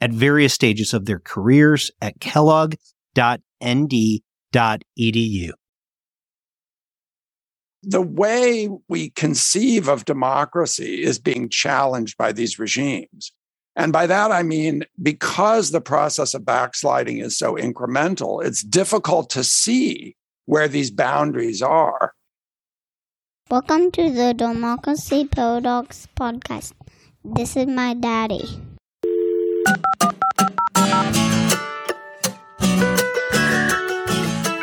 at various stages of their careers at kellogg.nd.edu. The way we conceive of democracy is being challenged by these regimes. And by that, I mean, because the process of backsliding is so incremental, it's difficult to see where these boundaries are. Welcome to the Democracy Paradox podcast. This is my daddy.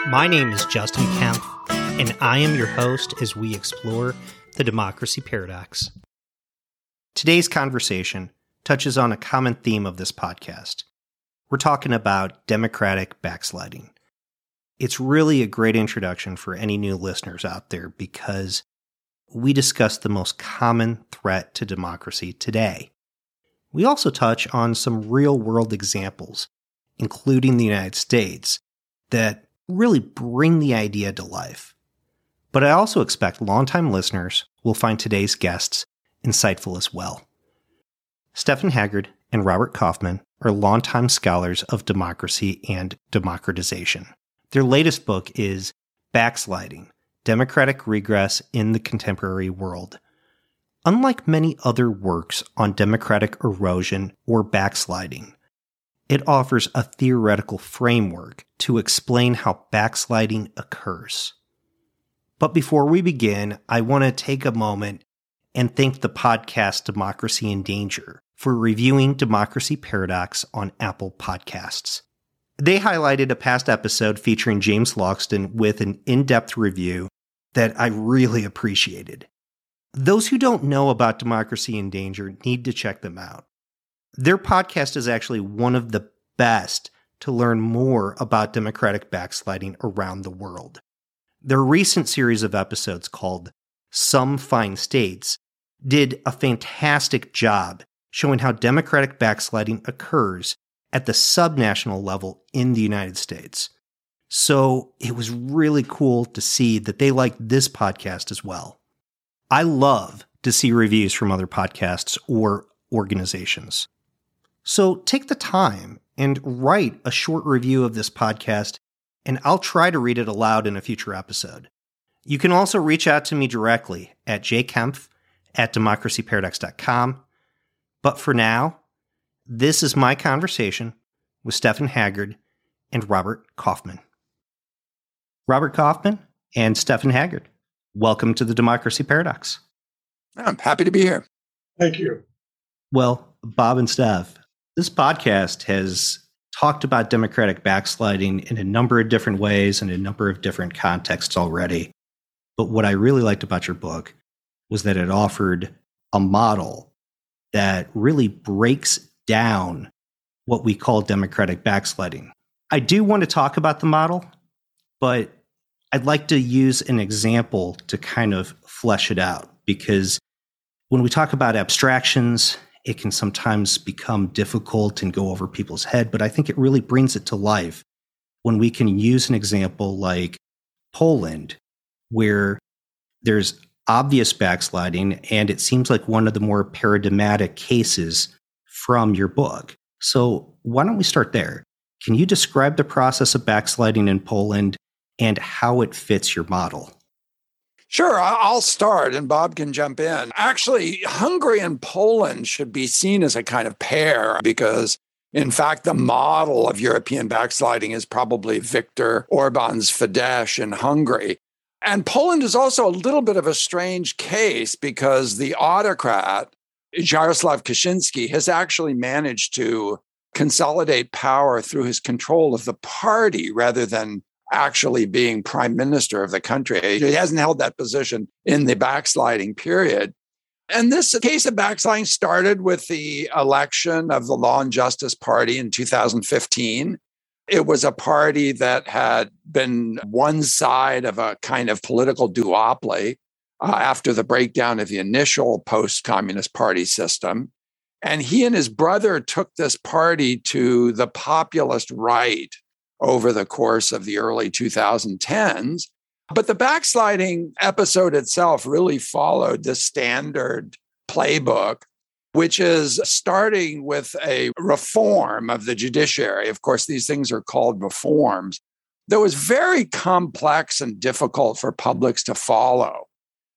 My name is Justin Kempf, and I am your host as we explore the democracy paradox. Today's conversation touches on a common theme of this podcast. We're talking about democratic backsliding. It's really a great introduction for any new listeners out there because we discuss the most common threat to democracy today. We also touch on some real world examples, including the United States, that really bring the idea to life. But I also expect longtime listeners will find today's guests insightful as well. Stephan Haggard and Robert Kaufman are longtime scholars of democracy and democratization. Their latest book is Backsliding Democratic Regress in the Contemporary World. Unlike many other works on democratic erosion or backsliding, it offers a theoretical framework to explain how backsliding occurs. But before we begin, I want to take a moment and thank the podcast Democracy in Danger for reviewing Democracy Paradox on Apple Podcasts. They highlighted a past episode featuring James Loxton with an in depth review that I really appreciated. Those who don't know about Democracy in Danger need to check them out. Their podcast is actually one of the best to learn more about democratic backsliding around the world. Their recent series of episodes called Some Fine States did a fantastic job showing how democratic backsliding occurs at the subnational level in the United States. So it was really cool to see that they liked this podcast as well. I love to see reviews from other podcasts or organizations. So take the time and write a short review of this podcast, and I'll try to read it aloud in a future episode. You can also reach out to me directly at jkempf at democracyparadox.com. But for now, this is my conversation with Stephan Haggard and Robert Kaufman. Robert Kaufman and Stephan Haggard, welcome to the Democracy Paradox. I'm happy to be here. Thank you. Well, Bob and Steph, this podcast has talked about democratic backsliding in a number of different ways and a number of different contexts already. But what I really liked about your book was that it offered a model that really breaks down what we call democratic backsliding. I do want to talk about the model, but I'd like to use an example to kind of flesh it out because when we talk about abstractions it can sometimes become difficult and go over people's head, but I think it really brings it to life when we can use an example like Poland, where there's obvious backsliding, and it seems like one of the more paradigmatic cases from your book. So, why don't we start there? Can you describe the process of backsliding in Poland and how it fits your model? Sure, I'll start and Bob can jump in. Actually, Hungary and Poland should be seen as a kind of pair because, in fact, the model of European backsliding is probably Viktor Orban's Fidesz in Hungary. And Poland is also a little bit of a strange case because the autocrat, Jaroslaw Kaczynski, has actually managed to consolidate power through his control of the party rather than actually being prime minister of the country. He hasn't held that position in the backsliding period. And this case of backsliding started with the election of the Law and Justice Party in 2015. It was a party that had been one side of a kind of political duopoly uh, after the breakdown of the initial post communist party system. And he and his brother took this party to the populist right over the course of the early 2010s. But the backsliding episode itself really followed the standard playbook which is starting with a reform of the judiciary. Of course, these things are called reforms that was very complex and difficult for publics to follow.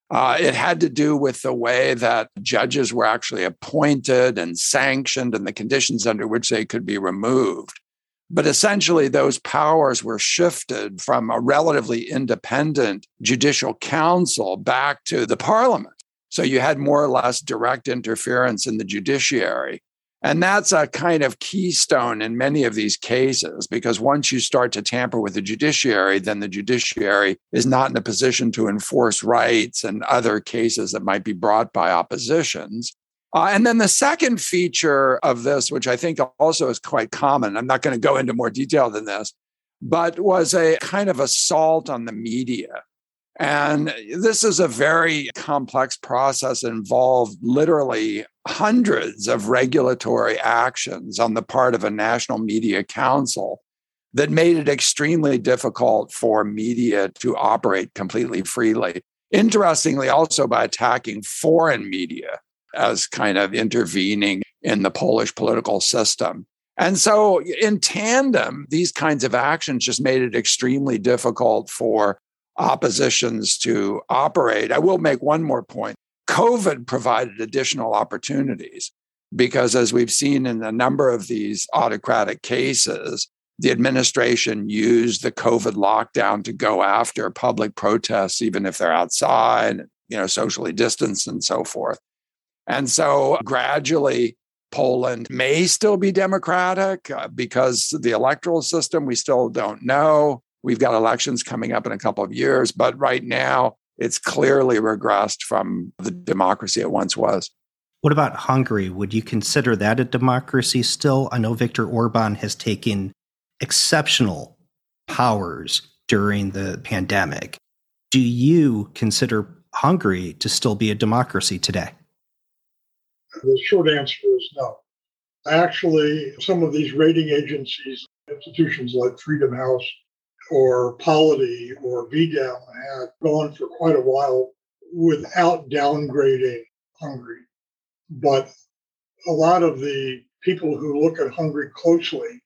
Uh, it had to do with the way that judges were actually appointed and sanctioned and the conditions under which they could be removed. But essentially, those powers were shifted from a relatively independent judicial council back to the parliament. So you had more or less direct interference in the judiciary. And that's a kind of keystone in many of these cases, because once you start to tamper with the judiciary, then the judiciary is not in a position to enforce rights and other cases that might be brought by oppositions. Uh, and then the second feature of this, which I think also is quite common, I'm not going to go into more detail than this, but was a kind of assault on the media. And this is a very complex process, involved literally hundreds of regulatory actions on the part of a national media council that made it extremely difficult for media to operate completely freely. Interestingly, also by attacking foreign media as kind of intervening in the Polish political system. And so, in tandem, these kinds of actions just made it extremely difficult for oppositions to operate. I will make one more point. COVID provided additional opportunities because, as we've seen in a number of these autocratic cases, the administration used the COVID lockdown to go after public protests, even if they're outside, you know, socially distanced and so forth. And so gradually, Poland may still be democratic uh, because the electoral system, we still don't know. We've got elections coming up in a couple of years, but right now it's clearly regressed from the democracy it once was. What about Hungary? Would you consider that a democracy still? I know Viktor Orban has taken exceptional powers during the pandemic. Do you consider Hungary to still be a democracy today? The short answer is no. Actually, some of these rating agencies, institutions like Freedom House, or Polity or V-Dem had gone for quite a while without downgrading Hungary. But a lot of the people who look at Hungary closely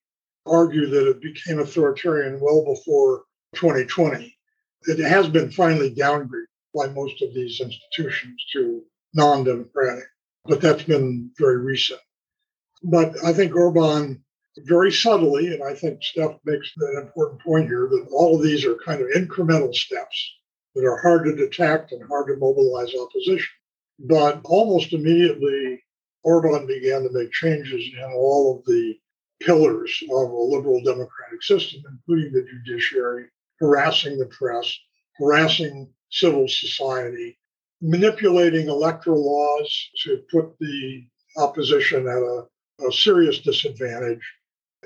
argue that it became authoritarian well before 2020. It has been finally downgraded by most of these institutions to non democratic, but that's been very recent. But I think Orban very subtly, and I think Steph makes an important point here that all of these are kind of incremental steps that are hard to detect and hard to mobilize opposition. But almost immediately, Orban began to make changes in all of the pillars of a liberal democratic system, including the judiciary, harassing the press, harassing civil society, manipulating electoral laws to put the opposition at a, a serious disadvantage,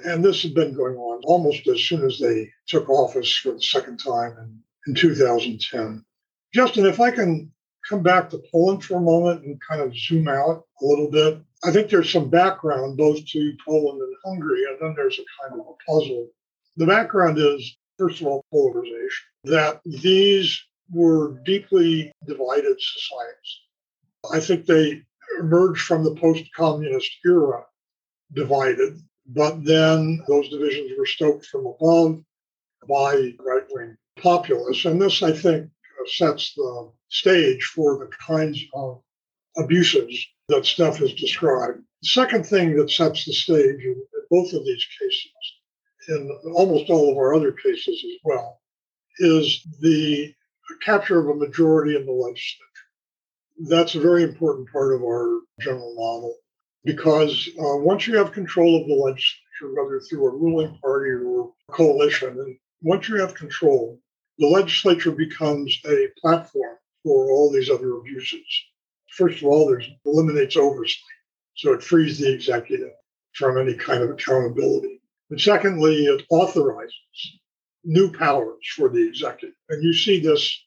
and this had been going on almost as soon as they took office for the second time in, in 2010. Justin, if I can come back to Poland for a moment and kind of zoom out a little bit, I think there's some background both to Poland and Hungary, and then there's a kind of a puzzle. The background is, first of all, polarization, that these were deeply divided societies. I think they emerged from the post communist era divided but then those divisions were stoked from above by right wing populists. And this, I think, uh, sets the stage for the kinds of abuses that Steph has described. The second thing that sets the stage in both of these cases, in almost all of our other cases as well, is the capture of a majority in the legislature. That's a very important part of our general model because uh, once you have control of the legislature, whether through a ruling party or coalition, and once you have control, the legislature becomes a platform for all these other abuses. First of all, there's eliminates oversight, so it frees the executive from any kind of accountability. And secondly, it authorizes new powers for the executive. And you see this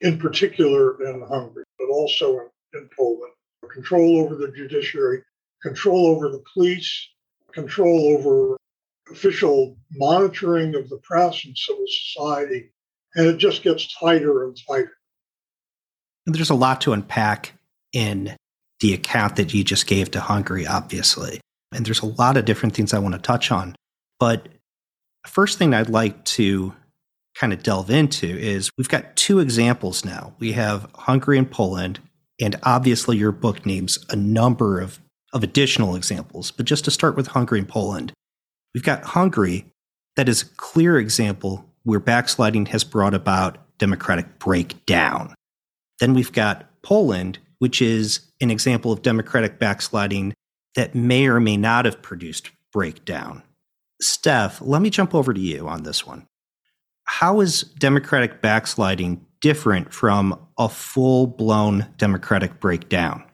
in particular in Hungary, but also in, in Poland. Control over the judiciary, control over the police, control over official monitoring of the press and civil society. And it just gets tighter and tighter. There's a lot to unpack in the account that you just gave to Hungary, obviously. And there's a lot of different things I want to touch on. But first thing I'd like to kind of delve into is we've got two examples now. We have Hungary and Poland, and obviously your book names a number of, of additional examples. But just to start with Hungary and Poland, we've got Hungary that is a clear example where backsliding has brought about democratic breakdown. Then we've got Poland, which is an example of democratic backsliding that may or may not have produced breakdown. Steph, let me jump over to you on this one. How is democratic backsliding different from a full blown democratic breakdown?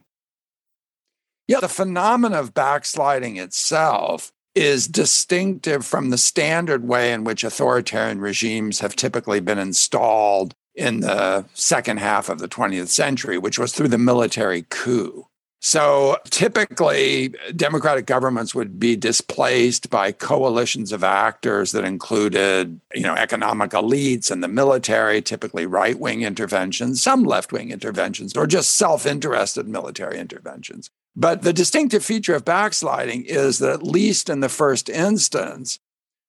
Yeah, the phenomenon of backsliding itself is distinctive from the standard way in which authoritarian regimes have typically been installed in the second half of the 20th century, which was through the military coup. So typically, democratic governments would be displaced by coalitions of actors that included, you know, economic elites and the military, typically right wing interventions, some left wing interventions, or just self interested military interventions. But the distinctive feature of backsliding is that, at least in the first instance,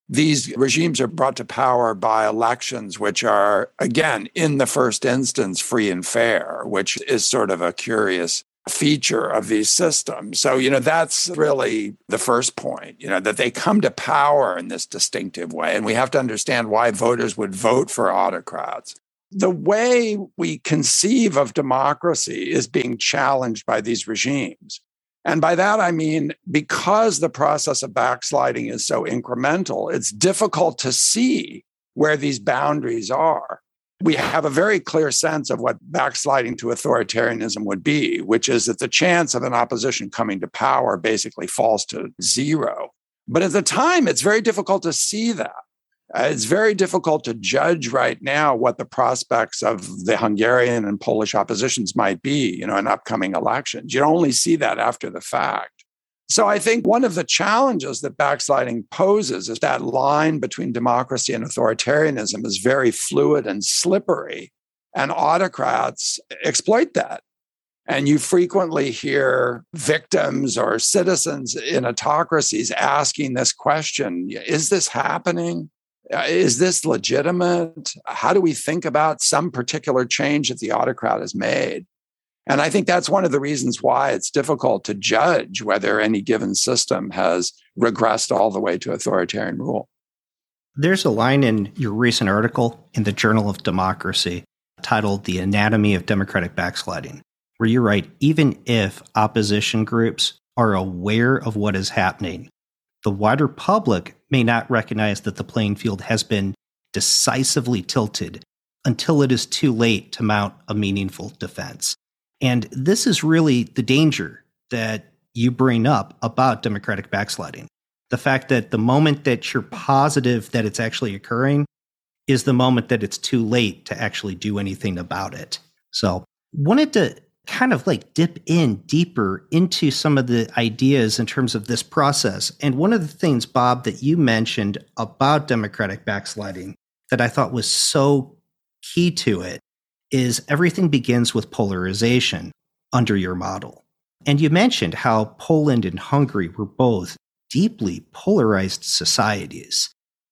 these regimes are brought to power by elections, which are, again, in the first instance, free and fair, which is sort of a curious feature of these systems. So, you know, that's really the first point, you know, that they come to power in this distinctive way. And we have to understand why voters would vote for autocrats. The way we conceive of democracy is being challenged by these regimes. And by that, I mean, because the process of backsliding is so incremental, it's difficult to see where these boundaries are we have a very clear sense of what backsliding to authoritarianism would be, which is that the chance of an opposition coming to power basically falls to zero. But at the time, it's very difficult to see that. Uh, it's very difficult to judge right now what the prospects of the Hungarian and Polish oppositions might be, you know, in upcoming elections. You only see that after the fact. So I think one of the challenges that backsliding poses is that line between democracy and authoritarianism is very fluid and slippery. And autocrats exploit that. And you frequently hear victims or citizens in autocracies asking this question Is this happening? Uh, is this legitimate? How do we think about some particular change that the autocrat has made? And I think that's one of the reasons why it's difficult to judge whether any given system has regressed all the way to authoritarian rule. There's a line in your recent article in the Journal of Democracy titled The Anatomy of Democratic Backsliding, where you write even if opposition groups are aware of what is happening, the wider public may not recognize that the playing field has been decisively tilted until it is too late to mount a meaningful defense. And this is really the danger that you bring up about democratic backsliding. The fact that the moment that you're positive that it's actually occurring is the moment that it's too late to actually do anything about it. So, wanted to kind of like dip in deeper into some of the ideas in terms of this process. And one of the things, Bob, that you mentioned about democratic backsliding that I thought was so key to it is everything begins with polarization under your model. And you mentioned how Poland and Hungary were both deeply polarized societies.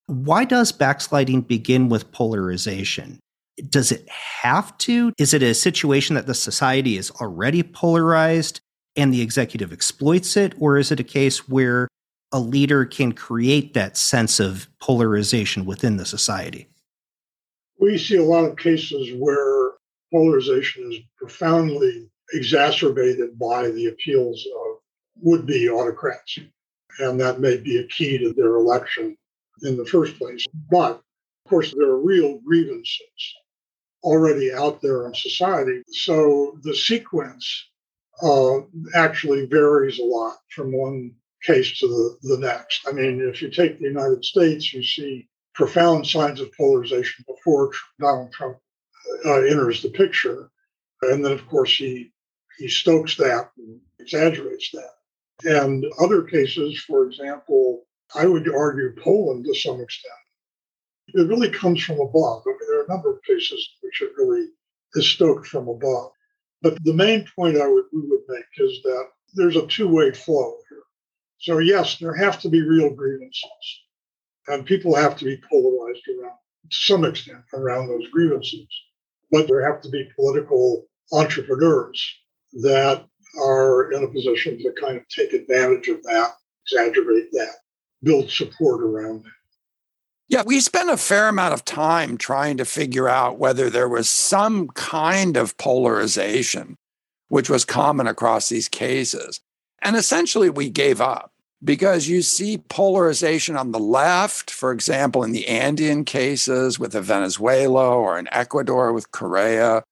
Why does backsliding begin with polarization? Does it have to? Is it a situation that the society is already polarized and the executive exploits it? Or is it a case where a leader can create that sense of polarization within the society? We see a lot of cases where polarization is profoundly exacerbated by the appeals of would be autocrats. And that may be a key to their election in the first place. But of course, there are real grievances already out there in society. So the sequence uh, actually varies a lot from one case to the, the next. I mean, if you take the United States, you see profound signs of polarization before Donald Trump uh, enters the picture. And then, of course, he, he stokes that and exaggerates that. And other cases, for example, I would argue Poland to some extent. It really comes from above. I mean, there are a number of cases which it really is stoked from above. But the main point I would we would make is that there's a two-way flow here. So yes, there have to be real grievances, and people have to be polarized around to some extent around those grievances. But there have to be political entrepreneurs that are in a position to kind of take advantage of that, exaggerate that, build support around it. Yeah, we spent a fair amount of time trying to figure out whether there was some kind of polarization, which was common across these cases. And essentially, we gave up because you see polarization on the left, for example, in the Andean cases with Venezuela or in Ecuador with Correa,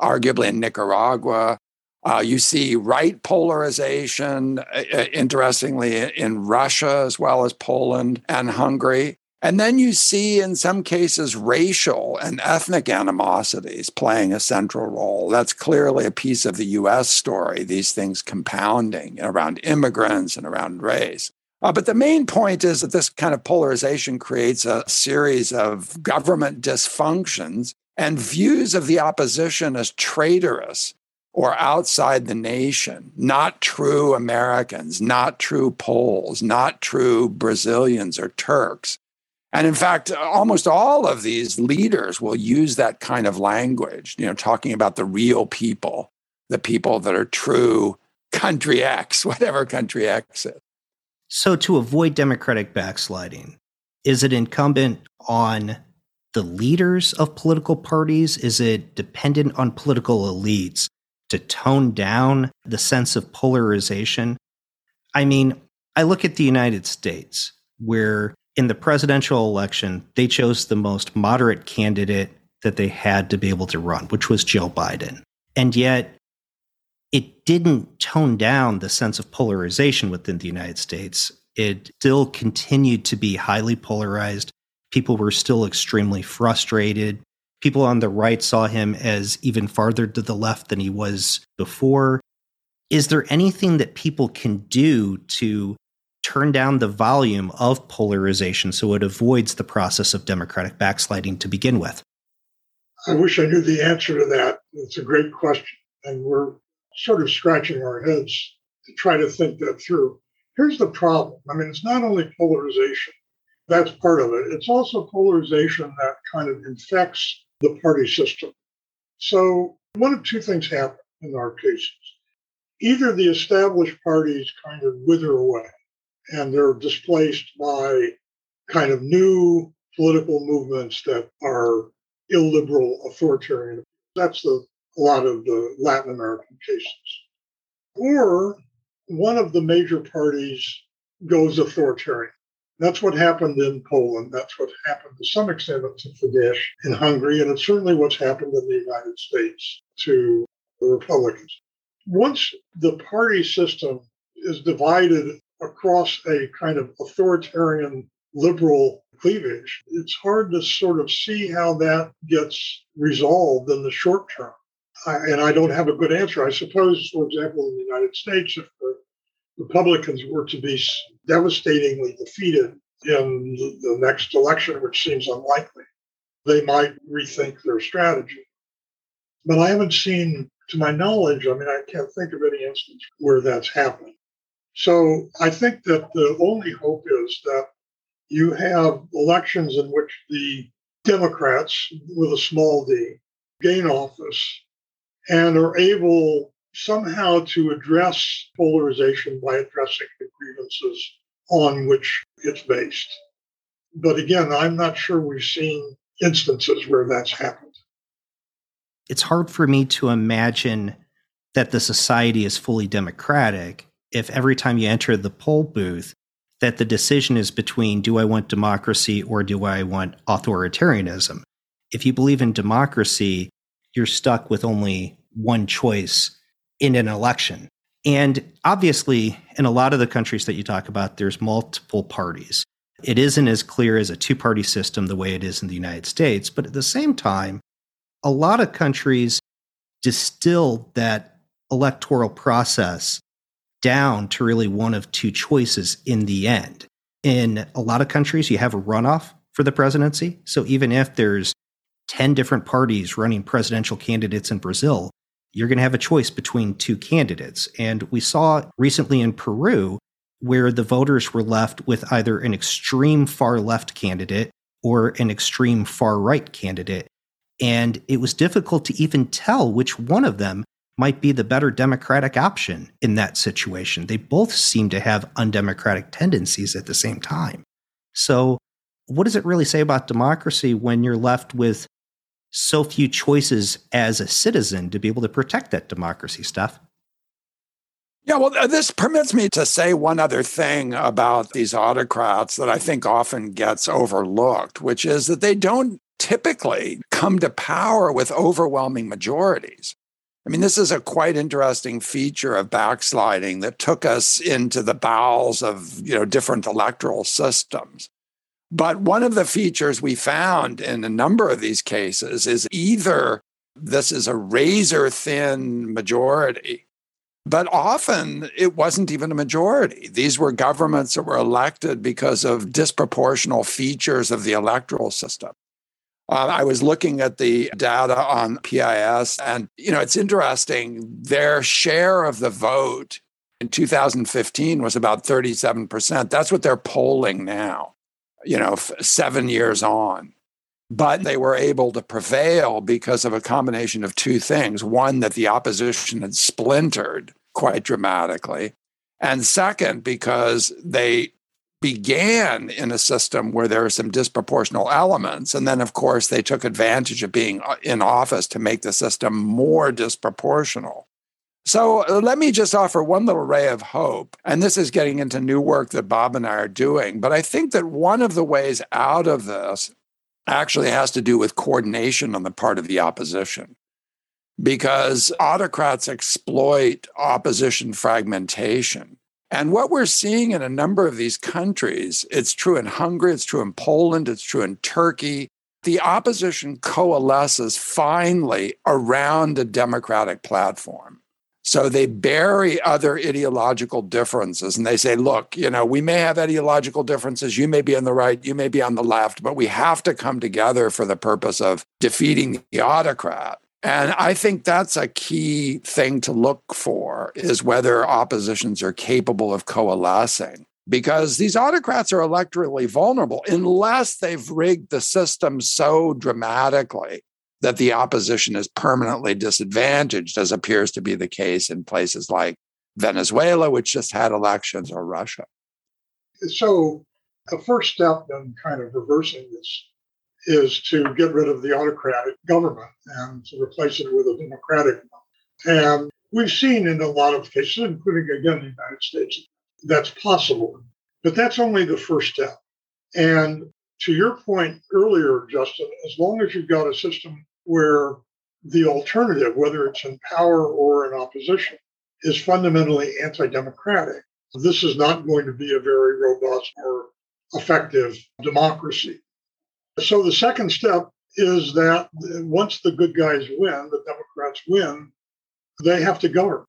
arguably in Nicaragua. Uh, you see right polarization, uh, uh, interestingly, in Russia as well as Poland and Hungary. And then you see, in some cases, racial and ethnic animosities playing a central role. That's clearly a piece of the US story, these things compounding around immigrants and around race. Uh, but the main point is that this kind of polarization creates a series of government dysfunctions and views of the opposition as traitorous or outside the nation, not true Americans, not true Poles, not true Brazilians or Turks. And in fact, almost all of these leaders will use that kind of language, you know, talking about the real people, the people that are true country X, whatever country X is. So, to avoid democratic backsliding, is it incumbent on the leaders of political parties? Is it dependent on political elites to tone down the sense of polarization? I mean, I look at the United States, where in the presidential election, they chose the most moderate candidate that they had to be able to run, which was Joe Biden. And yet, it didn't tone down the sense of polarization within the United States. It still continued to be highly polarized. People were still extremely frustrated. People on the right saw him as even farther to the left than he was before. Is there anything that people can do to turn down the volume of polarization so it avoids the process of democratic backsliding to begin with? I wish I knew the answer to that. It's a great question. And we're sort of scratching our heads to try to think that through. Here's the problem I mean, it's not only polarization, that's part of it, it's also polarization that kind of infects the party system. So, one of two things happen in our cases. Either the established parties kind of wither away, and they're displaced by kind of new political movements that are illiberal authoritarian. That's the, a lot of the Latin American cases. Or one of the major parties goes authoritarian. That's what happened in Poland. That's what happened to some extent to Fidesz in Hungary. And it's certainly what's happened in the United States to the Republicans. Once the party system is divided across a kind of authoritarian liberal cleavage, it's hard to sort of see how that gets resolved in the short term. I, and I don't have a good answer. I suppose, for example, in the United States, if the Republicans were to be devastatingly defeated in the next election, which seems unlikely, they might rethink their strategy. But I haven't seen, to my knowledge, I mean, I can't think of any instance where that's happened. So I think that the only hope is that you have elections in which the Democrats, with a small d, gain office and are able somehow to address polarization by addressing the grievances on which it's based. But again, I'm not sure we've seen instances where that's happened. It's hard for me to imagine that the society is fully democratic if every time you enter the poll booth, that the decision is between do I want democracy or do I want authoritarianism? If you believe in democracy, you're stuck with only one choice in an election. And obviously, in a lot of the countries that you talk about, there's multiple parties. It isn't as clear as a two party system the way it is in the United States. But at the same time, a lot of countries distill that electoral process down to really one of two choices in the end. In a lot of countries, you have a runoff for the presidency. So even if there's 10 different parties running presidential candidates in Brazil, you're going to have a choice between two candidates. And we saw recently in Peru where the voters were left with either an extreme far left candidate or an extreme far right candidate. And it was difficult to even tell which one of them might be the better democratic option in that situation. They both seem to have undemocratic tendencies at the same time. So, what does it really say about democracy when you're left with so few choices as a citizen to be able to protect that democracy Steph? Yeah, well, uh, this permits me to say one other thing about these autocrats that I think often gets overlooked, which is that they don't typically come to power with overwhelming majorities. I mean, this is a quite interesting feature of backsliding that took us into the bowels of, you know, different electoral systems. But one of the features we found in a number of these cases is either this is a razor thin majority, but often it wasn't even a majority. These were governments that were elected because of disproportional features of the electoral system. Uh, I was looking at the data on PIS, and you know it's interesting. Their share of the vote in 2015 was about 37 percent. That's what they're polling now you know, seven years on. But they were able to prevail because of a combination of two things. One, that the opposition had splintered quite dramatically. And second, because they began in a system where there are some disproportional elements. And then, of course, they took advantage of being uh, in office to make the system more disproportional. So uh, let me just offer one little ray of hope. And this is getting into new work that Bob and I are doing. But I think that one of the ways out of this actually has to do with coordination on the part of the opposition. Because autocrats exploit opposition fragmentation. And what we're seeing in a number of these countries, it's true in Hungary, it's true in Poland, it's true in Turkey. The opposition coalesces finally around a democratic platform. So they bury other ideological differences and they say, look, you know, we may have ideological differences. You may be on the right, you may be on the left, but we have to come together for the purpose of defeating the autocrat. And I think that's a key thing to look for is whether oppositions are capable of coalescing because these autocrats are electorally vulnerable unless they've rigged the system so dramatically that the opposition is permanently disadvantaged, as appears to be the case in places like Venezuela, which just had elections, or Russia. So, the first step in kind of reversing this is to get rid of the autocratic government and to replace it with a democratic one. And we've seen in a lot of cases, including again the United States, that's possible. But that's only the first step. And to your point earlier, Justin, as long as you've got a system where the alternative, whether it's in power or in opposition, is fundamentally anti democratic. This is not going to be a very robust or effective democracy. So the second step is that once the good guys win, the Democrats win, they have to govern.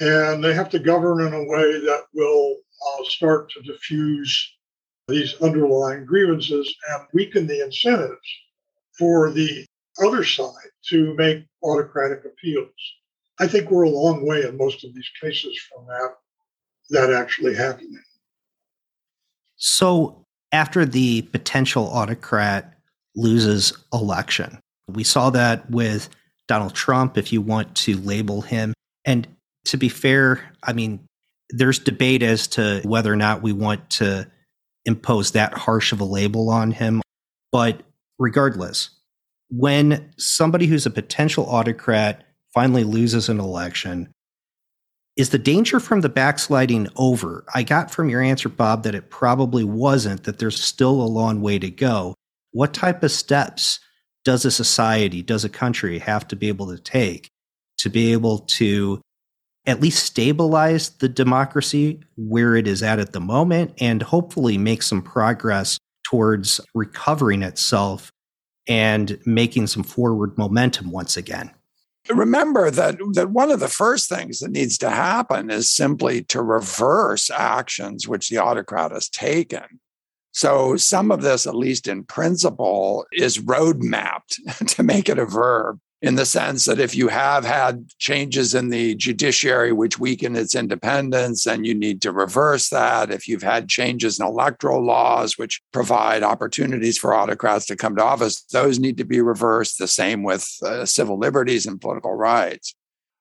And they have to govern in a way that will uh, start to diffuse these underlying grievances and weaken the incentives for the other side to make autocratic appeals. I think we're a long way in most of these cases from that that actually happening. So after the potential autocrat loses election, we saw that with Donald Trump, if you want to label him. And to be fair, I mean, there's debate as to whether or not we want to impose that harsh of a label on him. But regardless, when somebody who's a potential autocrat finally loses an election, is the danger from the backsliding over? I got from your answer, Bob, that it probably wasn't, that there's still a long way to go. What type of steps does a society, does a country have to be able to take to be able to at least stabilize the democracy where it is at at the moment and hopefully make some progress towards recovering itself and making some forward momentum once again. Remember that, that one of the first things that needs to happen is simply to reverse actions which the autocrat has taken. So, some of this, at least in principle, is road mapped to make it a verb in the sense that if you have had changes in the judiciary which weaken its independence, then you need to reverse that. If you've had changes in electoral laws which provide opportunities for autocrats to come to office, those need to be reversed. The same with uh, civil liberties and political rights.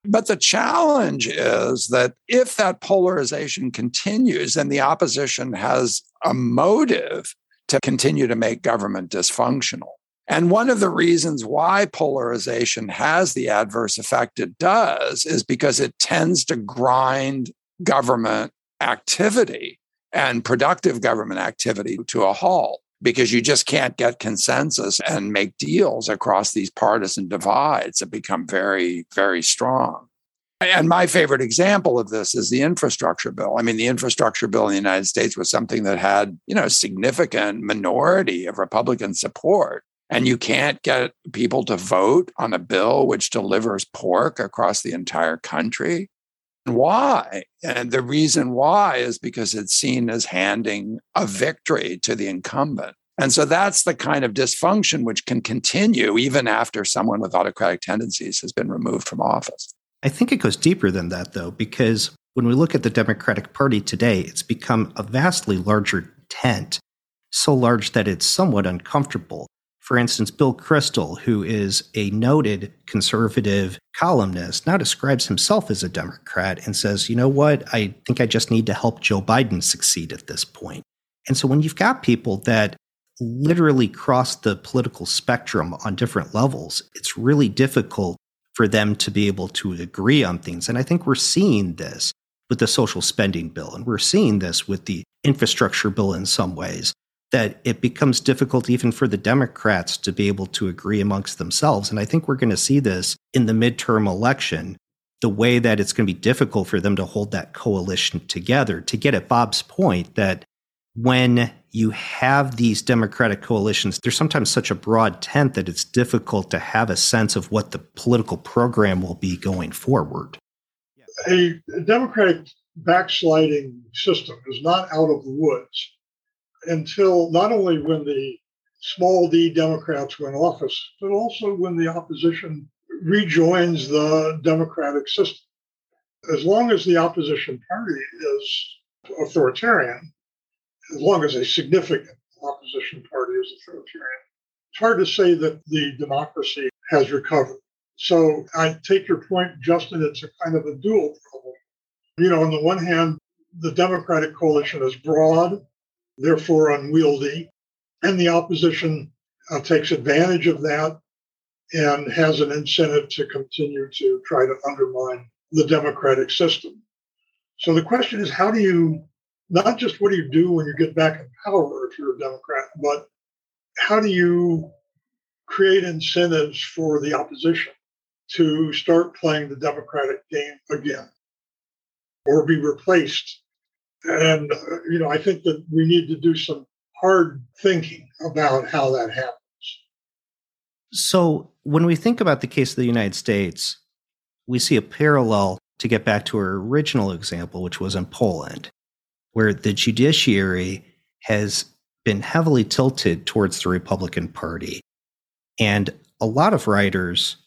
But the challenge is that if that polarization continues and the opposition has a motive to continue to make government dysfunctional, and one of the reasons why polarization has the adverse effect it does is because it tends to grind government activity and productive government activity to a halt because you just can't get consensus and make deals across these partisan divides that become very, very strong. And my favorite example of this is the infrastructure bill. I mean, the infrastructure bill in the United States was something that had, you know, significant minority of Republican support and you can't get people to vote on a bill which delivers pork across the entire country. Why? And the reason why is because it's seen as handing a victory to the incumbent. And so that's the kind of dysfunction which can continue even after someone with autocratic tendencies has been removed from office. I think it goes deeper than that, though, because when we look at the Democratic Party today, it's become a vastly larger tent, so large that it's somewhat uncomfortable. For instance, Bill Kristol, who is a noted conservative columnist, now describes himself as a Democrat and says, you know what, I think I just need to help Joe Biden succeed at this point. And so when you've got people that literally cross the political spectrum on different levels, it's really difficult for them to be able to agree on things. And I think we're seeing this with the social spending bill, and we're seeing this with the infrastructure bill in some ways that it becomes difficult even for the Democrats to be able to agree amongst themselves. And I think we're going to see this in the midterm election, the way that it's going to be difficult for them to hold that coalition together. To get at Bob's point, that when you have these Democratic coalitions, there's sometimes such a broad tent that it's difficult to have a sense of what the political program will be going forward. A Democratic backsliding system is not out of the woods until not only when the small d Democrats win office, but also when the opposition rejoins the democratic system. As long as the opposition party is authoritarian, as long as a significant opposition party is authoritarian, it's hard to say that the democracy has recovered. So I take your point, Justin, it's a kind of a dual problem. You know, on the one hand, the Democratic coalition is broad therefore unwieldy. And the opposition uh, takes advantage of that and has an incentive to continue to try to undermine the democratic system. So the question is how do you, not just what do you do when you get back in power if you're a Democrat, but how do you create incentives for the opposition to start playing the democratic game again or be replaced and, uh, you know, I think that we need to do some hard thinking about how that happens. So, when we think about the case of the United States, we see a parallel to get back to our original example, which was in Poland, where the judiciary has been heavily tilted towards the Republican Party. And a lot of writers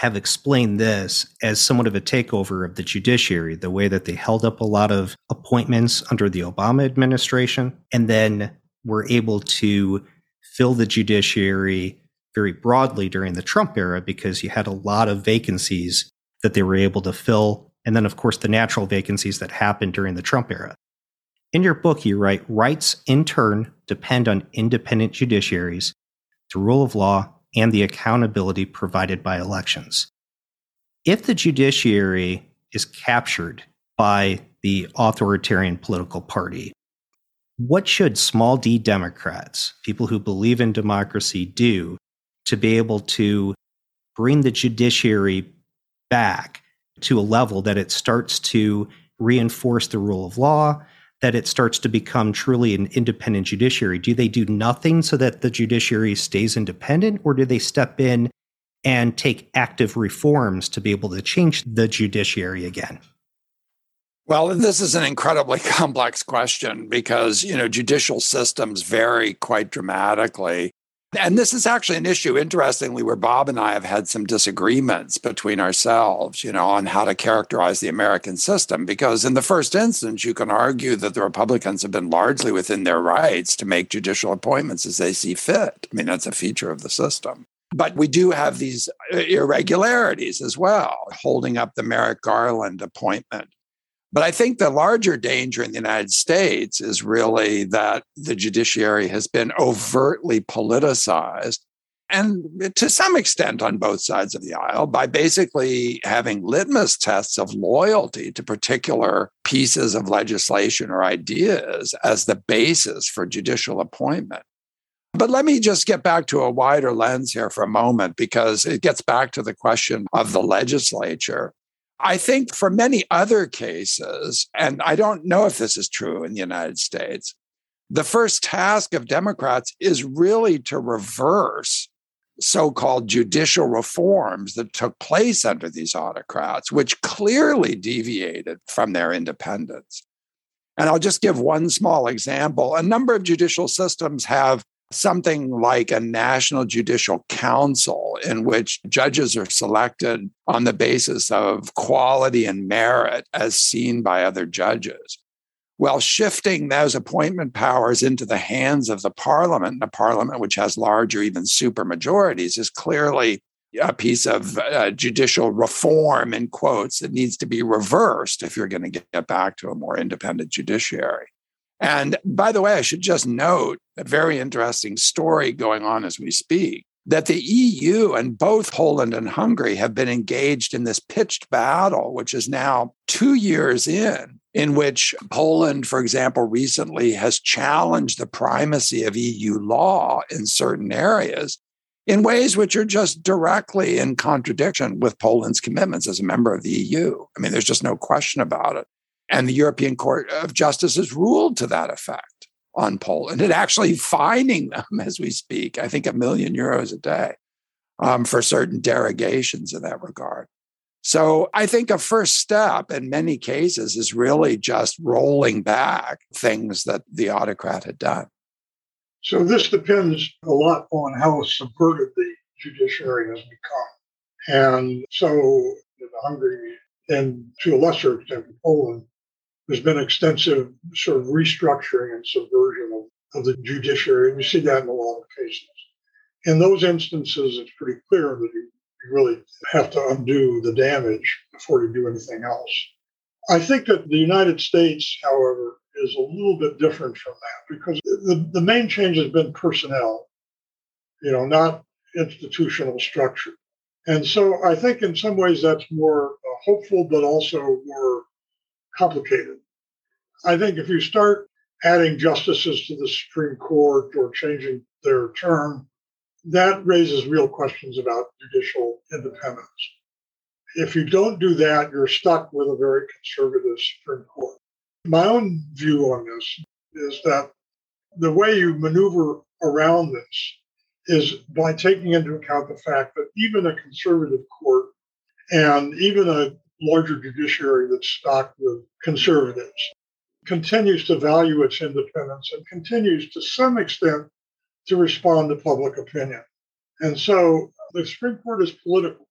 have explained this as somewhat of a takeover of the judiciary, the way that they held up a lot of appointments under the Obama administration, and then were able to fill the judiciary very broadly during the Trump era because you had a lot of vacancies that they were able to fill. And then, of course, the natural vacancies that happened during the Trump era. In your book, you write rights in turn depend on independent judiciaries, the rule of law, and the accountability provided by elections. If the judiciary is captured by the authoritarian political party, what should small d Democrats, people who believe in democracy, do to be able to bring the judiciary back to a level that it starts to reinforce the rule of law, that it starts to become truly an independent judiciary? Do they do nothing so that the judiciary stays independent, or do they step in and take active reforms to be able to change the judiciary again? Well, this is an incredibly complex question because, you know, judicial systems vary quite dramatically. And this is actually an issue, interestingly, where Bob and I have had some disagreements between ourselves, you know, on how to characterize the American system. Because in the first instance, you can argue that the Republicans have been largely within their rights to make judicial appointments as they see fit. I mean, that's a feature of the system. But we do have these uh, irregularities as well, holding up the Merrick Garland appointment but I think the larger danger in the United States is really that the judiciary has been overtly politicized and to some extent on both sides of the aisle by basically having litmus tests of loyalty to particular pieces of legislation or ideas as the basis for judicial appointment. But let me just get back to a wider lens here for a moment because it gets back to the question of the legislature. I think for many other cases, and I don't know if this is true in the United States, the first task of Democrats is really to reverse so called judicial reforms that took place under these autocrats, which clearly deviated from their independence. And I'll just give one small example. A number of judicial systems have something like a national judicial council in which judges are selected on the basis of quality and merit as seen by other judges. Well, shifting those appointment powers into the hands of the parliament, a parliament which has large or even super majorities, is clearly a piece of uh, judicial reform, in quotes, that needs to be reversed if you're going to get back to a more independent judiciary. And by the way, I should just note a very interesting story going on as we speak that the EU and both Poland and Hungary have been engaged in this pitched battle, which is now two years in, in which Poland, for example, recently has challenged the primacy of EU law in certain areas in ways which are just directly in contradiction with Poland's commitments as a member of the EU. I mean, there's just no question about it. And the European Court of Justice has ruled to that effect on Poland and actually fining them as we speak, I think a million euros a day um, for certain derogations in that regard. So I think a first step in many cases is really just rolling back things that the autocrat had done. So this depends a lot on how subverted the judiciary has become. And so in Hungary and to a lesser extent in Poland, there's been extensive sort of restructuring and subversion of, of the judiciary, and you see that in a lot of cases. In those instances, it's pretty clear that you, you really have to undo the damage before you do anything else. I think that the United States, however, is a little bit different from that because the, the main change has been personnel, you know, not institutional structure. And so I think in some ways that's more uh, hopeful, but also more complicated. I think if you start adding justices to the Supreme Court or changing their term, that raises real questions about judicial independence. If you don't do that, you're stuck with a very conservative Supreme Court. My own view on this is that the way you maneuver around this is by taking into account the fact that even a conservative court and even a larger judiciary that's stocked with conservatives continues to value its independence and continues to some extent to respond to public opinion. And so the Supreme Court is political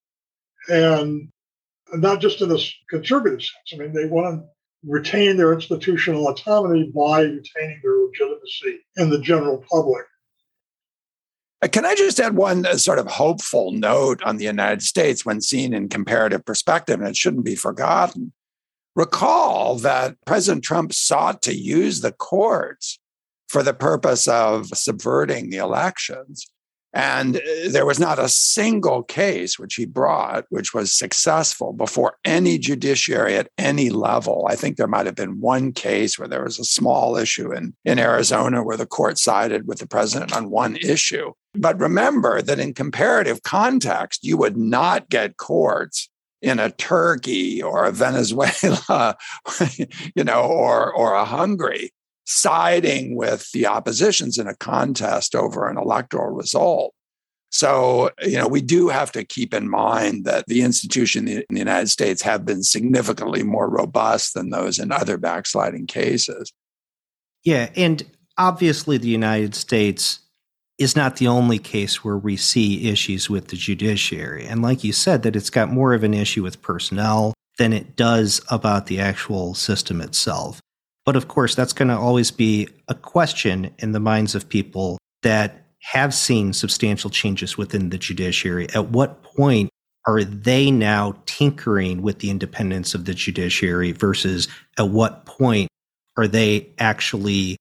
and not just in a conservative sense. I mean, they want to retain their institutional autonomy by retaining their legitimacy in the general public. Uh, can I just add one uh, sort of hopeful note on the United States when seen in comparative perspective, and it shouldn't be forgotten? Recall that President Trump sought to use the courts for the purpose of subverting the elections. And uh, there was not a single case which he brought which was successful before any judiciary at any level. I think there might have been one case where there was a small issue in, in Arizona where the court sided with the president on one issue. But remember that in comparative context, you would not get courts in a Turkey or a Venezuela, you know, or or a Hungary, siding with the oppositions in a contest over an electoral result. So, you know, we do have to keep in mind that the institutions in the United States have been significantly more robust than those in other backsliding cases. Yeah. And obviously, the United States is not the only case where we see issues with the judiciary. And like you said, that it's got more of an issue with personnel than it does about the actual system itself. But of course, that's going to always be a question in the minds of people that have seen substantial changes within the judiciary. At what point are they now tinkering with the independence of the judiciary versus at what point are they actually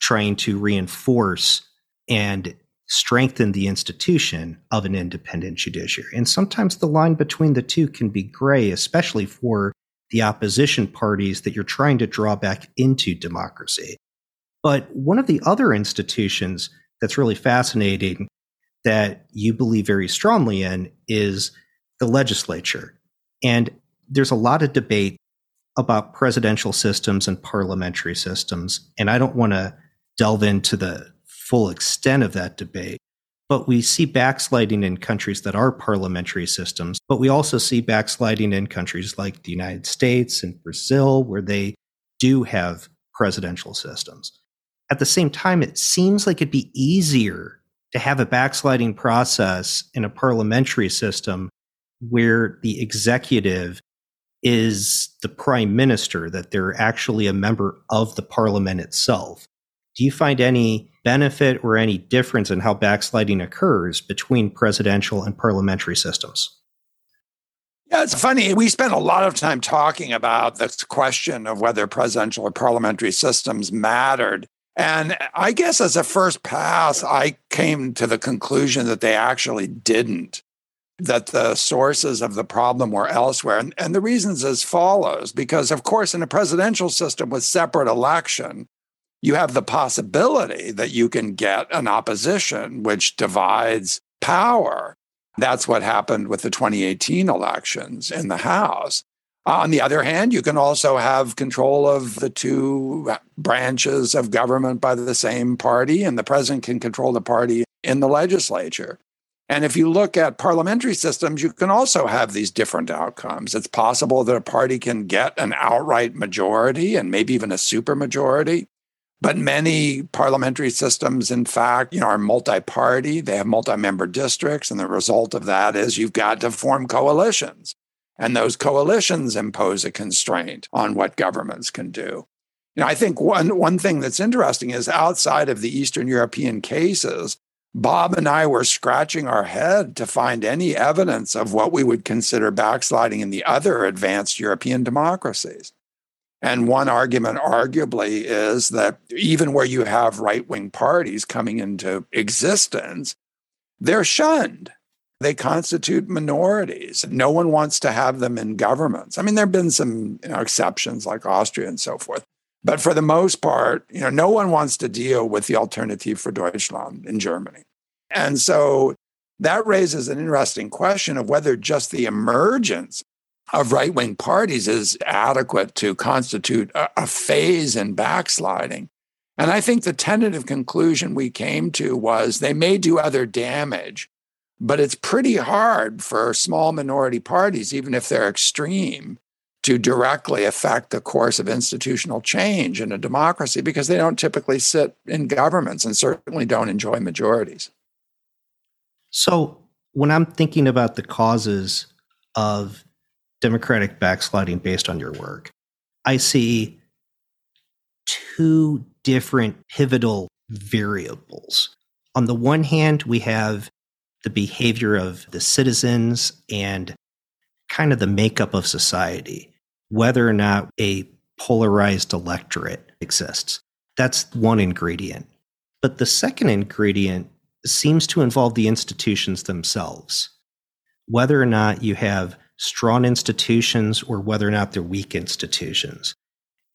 trying to reinforce and strengthen the institution of an independent judiciary. And sometimes the line between the two can be gray, especially for the opposition parties that you're trying to draw back into democracy. But one of the other institutions that's really fascinating that you believe very strongly in is the legislature. And there's a lot of debate about presidential systems and parliamentary systems. And I don't want to delve into the full extent of that debate. But we see backsliding in countries that are parliamentary systems. But we also see backsliding in countries like the United States and Brazil, where they do have presidential systems. At the same time, it seems like it'd be easier to have a backsliding process in a parliamentary system where the executive is the prime minister, that they're actually a member of the parliament itself. Do you find any benefit or any difference in how backsliding occurs between presidential and parliamentary systems? Yeah, it's funny. We spent a lot of time talking about this question of whether presidential or parliamentary systems mattered. And I guess as a first pass, I came to the conclusion that they actually didn't, that the sources of the problem were elsewhere. And, and the reasons as follows because, of course, in a presidential system with separate election, you have the possibility that you can get an opposition which divides power. That's what happened with the 2018 elections in the House. On the other hand, you can also have control of the two branches of government by the same party, and the president can control the party in the legislature. And if you look at parliamentary systems, you can also have these different outcomes. It's possible that a party can get an outright majority and maybe even a supermajority. But many parliamentary systems, in fact, you know, are multi-party. They have multi-member districts, and the result of that is you've got to form coalitions, and those coalitions impose a constraint on what governments can do. You know, I think one one thing that's interesting is outside of the Eastern European cases, Bob and I were scratching our head to find any evidence of what we would consider backsliding in the other advanced European democracies. And one argument, arguably, is that even where you have right wing parties coming into existence, they're shunned. They constitute minorities. No one wants to have them in governments. I mean, there have been some you know, exceptions like Austria and so forth. But for the most part, you know, no one wants to deal with the Alternative for Deutschland in Germany. And so that raises an interesting question of whether just the emergence of right wing parties is adequate to constitute a, a, phase in backsliding. And I think the tentative conclusion we came to was they may do other damage, but it's pretty hard for small minority parties, even if they're extreme, to directly affect the course of institutional change in a democracy because they don't typically sit in governments and certainly don't enjoy majorities. So, when I'm thinking about the causes of democratic backsliding based on your work. I see two different pivotal variables. On the one hand, we have the behavior of the citizens and kind of the makeup of society, whether or not a polarized electorate exists. That's one ingredient. But the second ingredient seems to involve the institutions themselves. Whether or not you have strong institutions or whether or not they're weak institutions.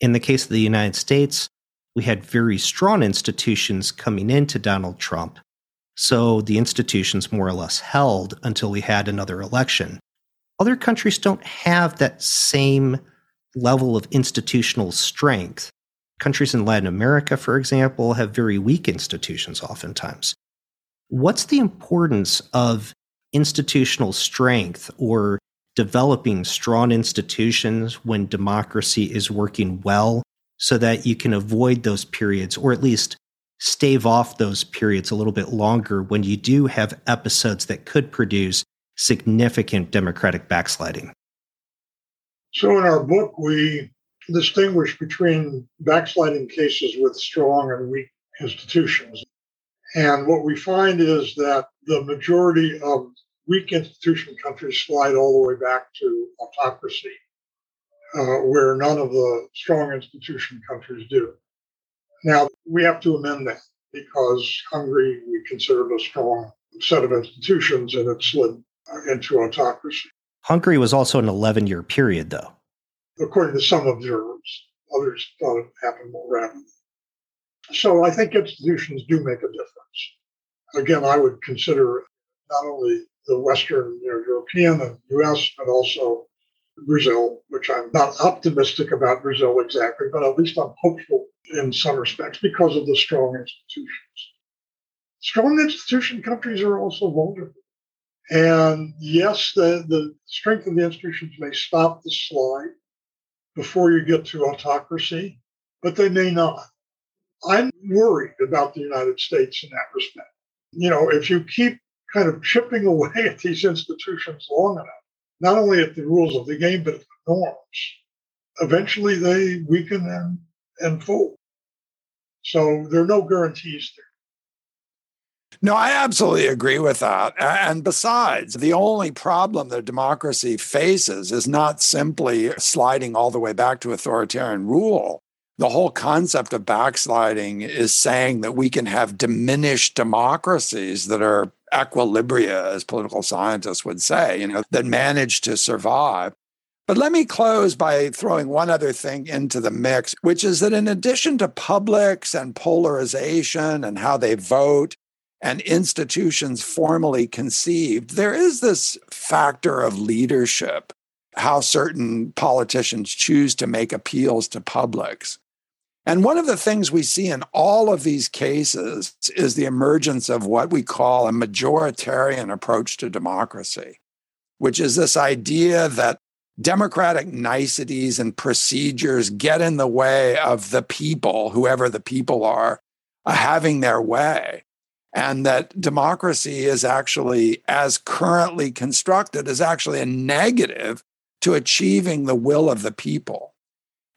In the case of the United States, we had very strong institutions coming into Donald Trump. So the institutions more or less held until we had another election. other countries don't have that same level of institutional strength. Countries in Latin America, for example, have very weak institutions oftentimes. What's the importance of institutional strength or developing strong institutions when democracy is working well so that you can avoid those periods or at least stave off those periods a little bit longer when you do have episodes that could produce significant democratic backsliding? So, in our book, we distinguish between backsliding cases with strong and weak institutions. And what we find is that the majority of weak institution countries slide all the way back to autocracy, uh, where none of the strong institution countries do. Now, we have to amend that because Hungary we considered a strong set of institutions and it slid into autocracy. Hungary was also an 11 year period, though. According to some observers, others thought it happened more rapidly. So I think institutions do make a difference. Again, I would consider not only the Western you know, European and US, but also Brazil, which I'm not optimistic about Brazil exactly, but at least I'm hopeful in some respects because of the strong institutions. Strong institution countries are also vulnerable. And yes, the, the strength of the institutions may stop the slide before you get to autocracy, but they may not. I'm worried about the United States in that respect. You know, if you keep kind of chipping away at these institutions long enough, not only at the rules of the game, but at the norms, eventually they weaken and, and fold. So there are no guarantees there. No, I absolutely agree with that. And besides, the only problem that democracy faces is not simply sliding all the way back to authoritarian rule. The whole concept of backsliding is saying that we can have diminished democracies that are equilibria, as political scientists would say, you know, that manage to survive. But let me close by throwing one other thing into the mix, which is that in addition to publics and polarization and how they vote, and institutions formally conceived, there is this factor of leadership, how certain politicians choose to make appeals to publics. And one of the things we see in all of these cases is the emergence of what we call a majoritarian approach to democracy, which is this idea that democratic niceties and procedures get in the way of the people, whoever the people are, uh, having their way and that democracy is actually, as currently constructed, is actually a negative to achieving the will of the people.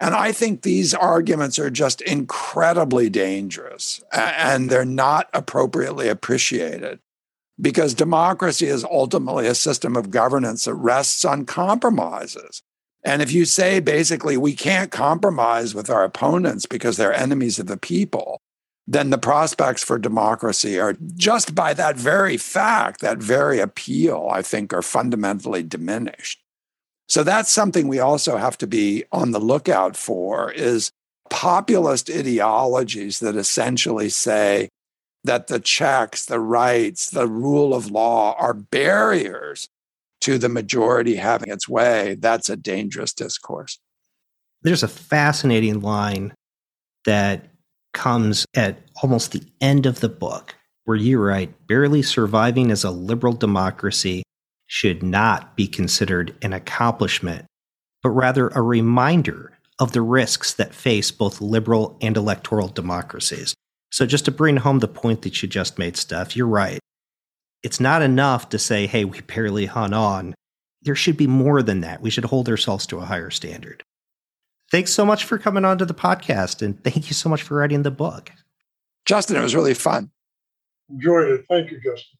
And I think these arguments are just incredibly dangerous and they're not appropriately appreciated because democracy is ultimately a system of governance that rests on compromises. And if you say basically we can't compromise with our opponents because they're enemies of the people, then the prospects for democracy are just by that very fact, that very appeal, I think, are fundamentally diminished. So that's something we also have to be on the lookout for is populist ideologies that essentially say that the checks, the rights, the rule of law are barriers to the majority having its way. That's a dangerous discourse. There's a fascinating line that comes at almost the end of the book, where you write barely surviving as a liberal democracy should not be considered an accomplishment, but rather a reminder of the risks that face both liberal and electoral democracies. So, just to bring home the point that you just made, Steph, you're right. It's not enough to say, hey, we barely hung on. There should be more than that. We should hold ourselves to a higher standard. Thanks so much for coming on to the podcast, and thank you so much for writing the book. Justin, it was really fun. Enjoyed it. Thank you, Justin.